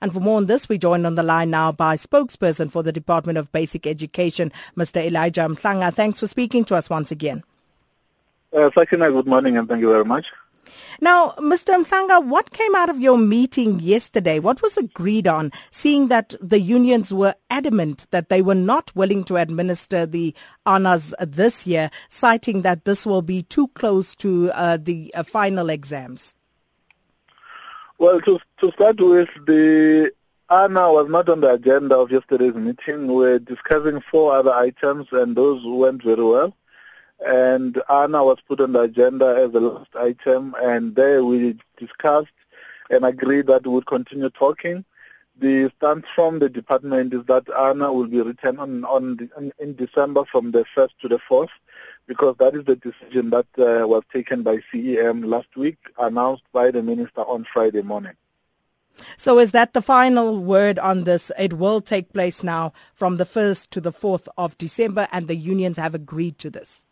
And for more on this, we joined on the line now by spokesperson for the Department of Basic Education, Mr. Elijah Mhlanga. Thanks for speaking to us once again. Uh, Sakina, good morning and thank you very much. Now, Mr. Mhlanga, what came out of your meeting yesterday? What was agreed on, seeing that the unions were adamant that they were not willing to administer the ANAs this year, citing that this will be too close to uh, the uh, final exams? Well, to, to start with, the ANA was not on the agenda of yesterday's meeting. We were discussing four other items, and those went very well. And ANA was put on the agenda as the last item, and there we discussed and agreed that we would continue talking. The stance from the department is that ANA will be returned on, on the, in December from the 1st to the 4th because that is the decision that uh, was taken by CEM last week, announced by the minister on Friday morning. So is that the final word on this? It will take place now from the 1st to the 4th of December and the unions have agreed to this?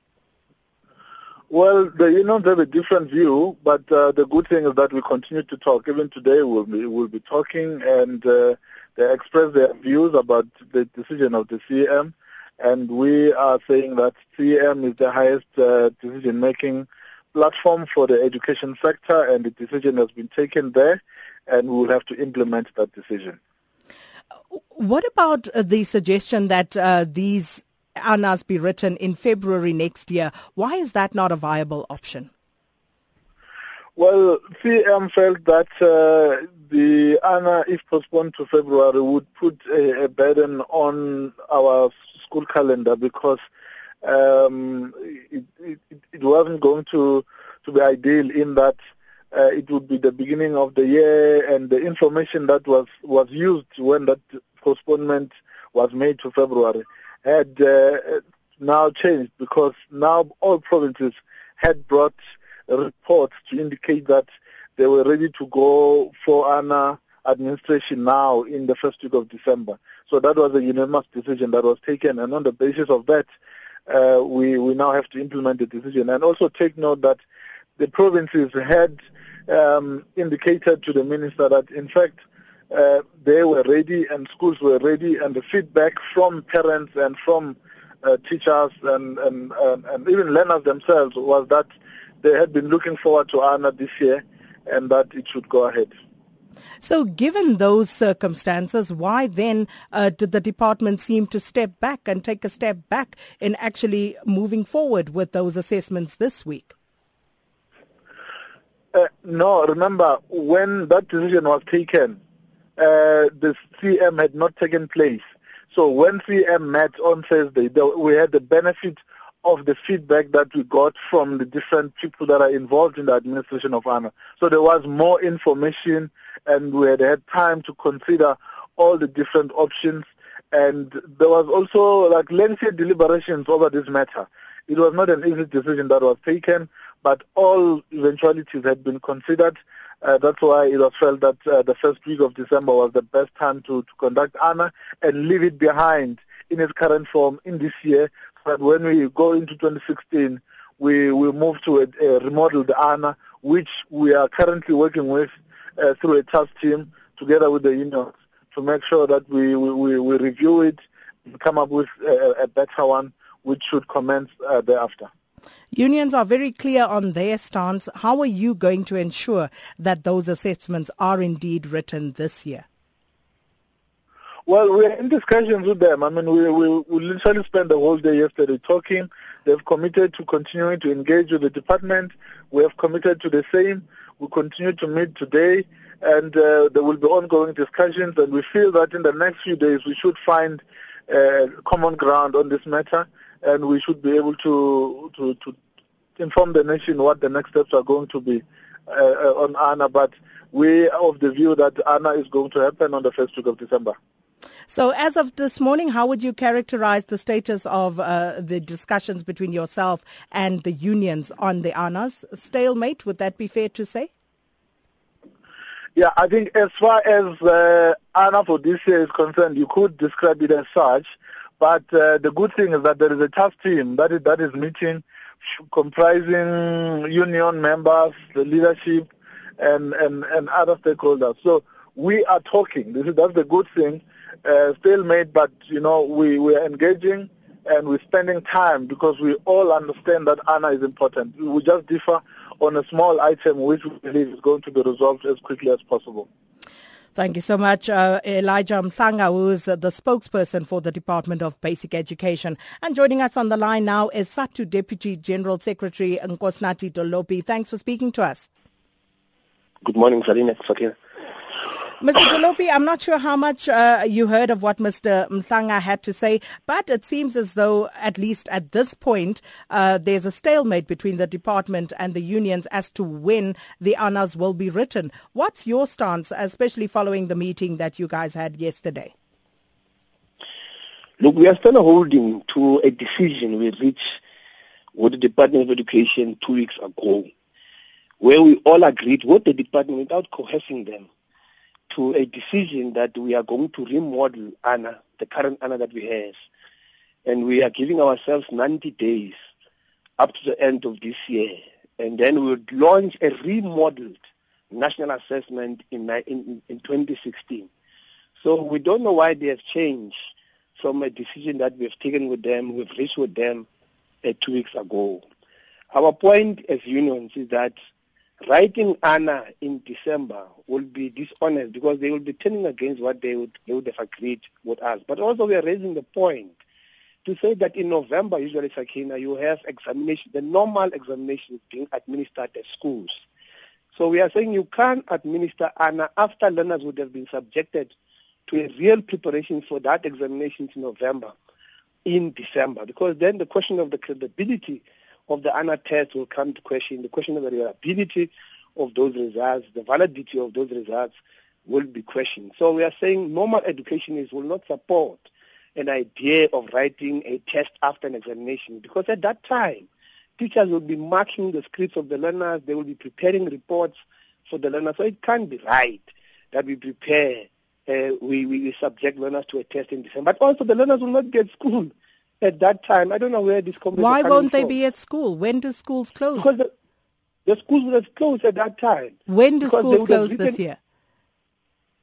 Well, the unions have a different view, but uh, the good thing is that we continue to talk. Even today we'll be, we'll be talking and uh, they express their views about the decision of the CEM and we are saying that CEM is the highest uh, decision-making platform for the education sector, and the decision has been taken there, and we will have to implement that decision. What about uh, the suggestion that uh, these ANAs be written in February next year? Why is that not a viable option? Well, CEM felt that uh, the ANA, if postponed to February, would put a, a burden on our school calendar because um, it, it, it, wasn't going to, to be ideal in that uh, it would be the beginning of the year and the information that was, was used when that postponement was made to February had uh, now changed because now all provinces had brought reports to indicate that they were ready to go for an administration now in the first week of December. So that was a unanimous decision that was taken, and on the basis of that, uh, we we now have to implement the decision. And also take note that the provinces had um, indicated to the minister that, in fact, uh, they were ready and schools were ready, and the feedback from parents and from uh, teachers and, and, and, and even learners themselves was that they had been looking forward to ANA this year and that it should go ahead. So, given those circumstances, why then uh, did the department seem to step back and take a step back in actually moving forward with those assessments this week? Uh, no, remember, when that decision was taken, uh, the CM had not taken place. So when CM met on Thursday, we had the benefit of the feedback that we got from the different people that are involved in the administration of ANA. So there was more information and we had had time to consider all the different options and there was also like lengthy deliberations over this matter. It was not an easy decision that was taken, but all eventualities had been considered. Uh, that's why it was felt that uh, the first week of December was the best time to, to conduct ANA and leave it behind in its current form in this year that when we go into 2016, we will move to a, a remodeled ANA, which we are currently working with uh, through a task team together with the unions to make sure that we, we, we review it and come up with a, a better one, which should commence uh, thereafter. Unions are very clear on their stance. How are you going to ensure that those assessments are indeed written this year? Well, we're in discussions with them. I mean, we, we, we literally spent the whole day yesterday talking. They've committed to continuing to engage with the department. We have committed to the same. We continue to meet today, and uh, there will be ongoing discussions. And we feel that in the next few days we should find uh, common ground on this matter, and we should be able to to, to inform the nation what the next steps are going to be uh, uh on ANA. But we are of the view that ANA is going to happen on the first week of December. So, as of this morning, how would you characterize the status of uh, the discussions between yourself and the unions on the ANAs? Stalemate, would that be fair to say? Yeah, I think as far as uh, ANA for this year is concerned, you could describe it as such. But uh, the good thing is that there is a task team that is, that is meeting, comprising union members, the leadership, and, and, and other stakeholders. So we are talking. This is that's the good thing. Uh, stalemate, but you know we we are engaging and we're spending time because we all understand that ANA is important. We just differ on a small item which we believe is going to be resolved as quickly as possible. Thank you so much, uh, Elijah Mhlanga, who is the spokesperson for the Department of Basic Education. And joining us on the line now is SADTU Deputy General Secretary Nkosinathi Dolopi. Thanks for speaking to us. Good morning, Salina. Mr. Dolopi, I'm not sure how much uh, you heard of what Mr. Mhlanga had to say, but it seems as though, at least at this point, uh, there's a stalemate between the department and the unions as to when the ANAs will be written. What's your stance, especially following the meeting that you guys had yesterday? Look, we are still holding to a decision we reached with the Department of Education two weeks ago, where we all agreed with the department without coercing them to a decision that we are going to remodel ANA, the current ANA that we have. And we are giving ourselves 90 days up to the end of this year. And then we would launch a remodeled national assessment in, in, in 2016. So we don't know why they have changed from a decision that we've taken with them, we've reached with them uh, two weeks ago. Our point as unions is that writing ANA in December will be dishonest because they will be turning against what they would, they would have agreed with us. But also we are raising the point to say that in November, usually, Sakina, you have examination, the normal examinations being administered at schools. So we are saying you can't administer ANA after learners would have been subjected to a real preparation for that examination in November in December because then the question of the credibility of the ANA test will come to question. The question of the reliability of those results, the validity of those results will be questioned. So we are saying normal educationists will not support an idea of writing a test after an examination because at that time, teachers will be marking the scripts of the learners, they will be preparing reports for the learners. So it can't be right that we prepare, uh, we, we subject learners to a test in December. But also the learners will not get school at that time. I don't know where this company. Why won't they from. be at school? When do schools close? Because the, the schools would have closed at that time. When do schools close written, this year?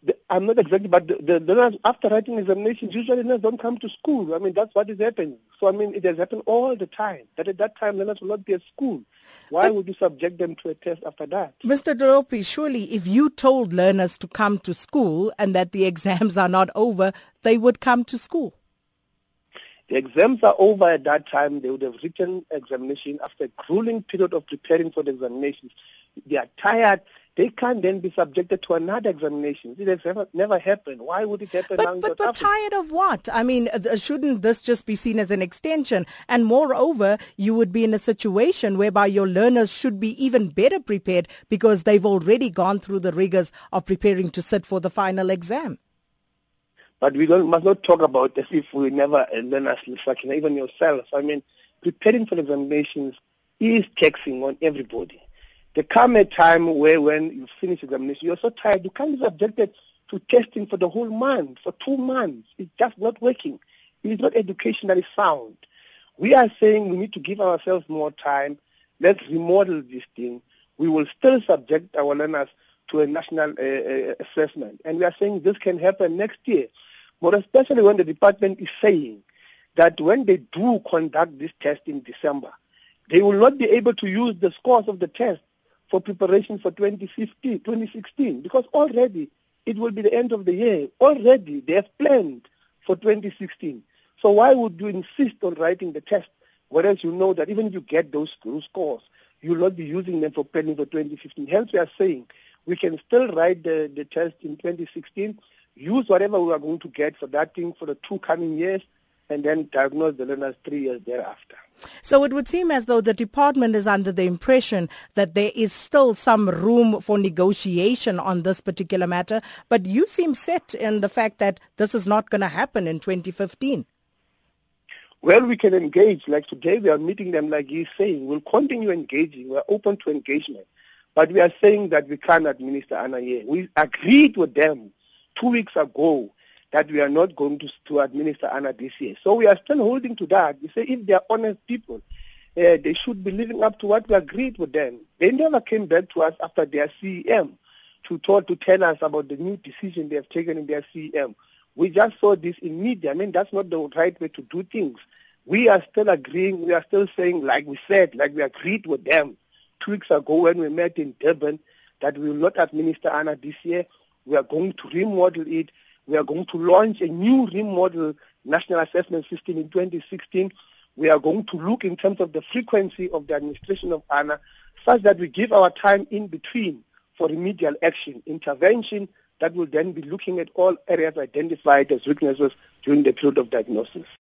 The, I'm not exactly, but the, the, the after writing examinations, usually learners don't come to school. I mean, that's what is happening. So, I mean, it has happened all the time. That at that time, learners will not be at school. Why but, would you subject them to a test after that? Mr. Dolopi, surely if you told learners to come to school and that the exams are not over, they would come to school. The exams are over at that time. They would have written examination after a grueling period of preparing for the examinations. They are tired. They can't then be subjected to another examination. It has never, never happened. Why would it happen but, But, but tired of what? I mean, shouldn't this just be seen as an extension? And moreover, you would be in a situation whereby your learners should be even better prepared because they've already gone through the rigors of preparing to sit for the final exam. But we don't, must not talk about as if we never learn as Sakina, even yourself. I mean, preparing for examinations is taxing on everybody. There come a time where when you finish examination, you're so tired, you can't be subjected to testing for the whole month, for two months. It's just not working. It is not educationally sound. We are saying we need to give ourselves more time. Let's remodel this thing. We will still subject our learners to a national uh, uh, assessment. And we are saying this can happen next year. But especially when the department is saying that when they do conduct this test in December, they will not be able to use the scores of the test for preparation for 2015, 2016, because already it will be the end of the year. Already they have planned for 2016. So why would you insist on writing the test, whereas you know that even if you get those, those scores, you will not be using them for planning for 2015. Hence we are saying we can still write the, the test in 2016 use whatever we are going to get for that thing for the two coming years and then diagnose the learners three years thereafter. So it would seem as though the department is under the impression that there is still some room for negotiation on this particular matter, but you seem set in the fact that this is not going to happen in 2015. Well, we can engage. Like today, we are meeting them, like he's saying. We'll continue engaging. We're open to engagement. But we are saying that we can't administer ANA We agreed with them two weeks ago that we are not going to, to administer ANA this year. So we are still holding to that. We say if they are honest people, uh, they should be living up to what we agreed with them. They never came back to us after their CEM to talk to tell us about the new decision they have taken in their CM. We just saw this in media. I mean, that's not the right way to do things. We are still agreeing. We are still saying, like we said, like we agreed with them two weeks ago when we met in Durban, that we will not administer ANA this year. We are going to remodel it. We are going to launch a new remodel national assessment system in 2016. We are going to look in terms of the frequency of the administration of ANA such that we give our time in between for remedial action, intervention that will then be looking at all areas identified as weaknesses during the period of diagnosis.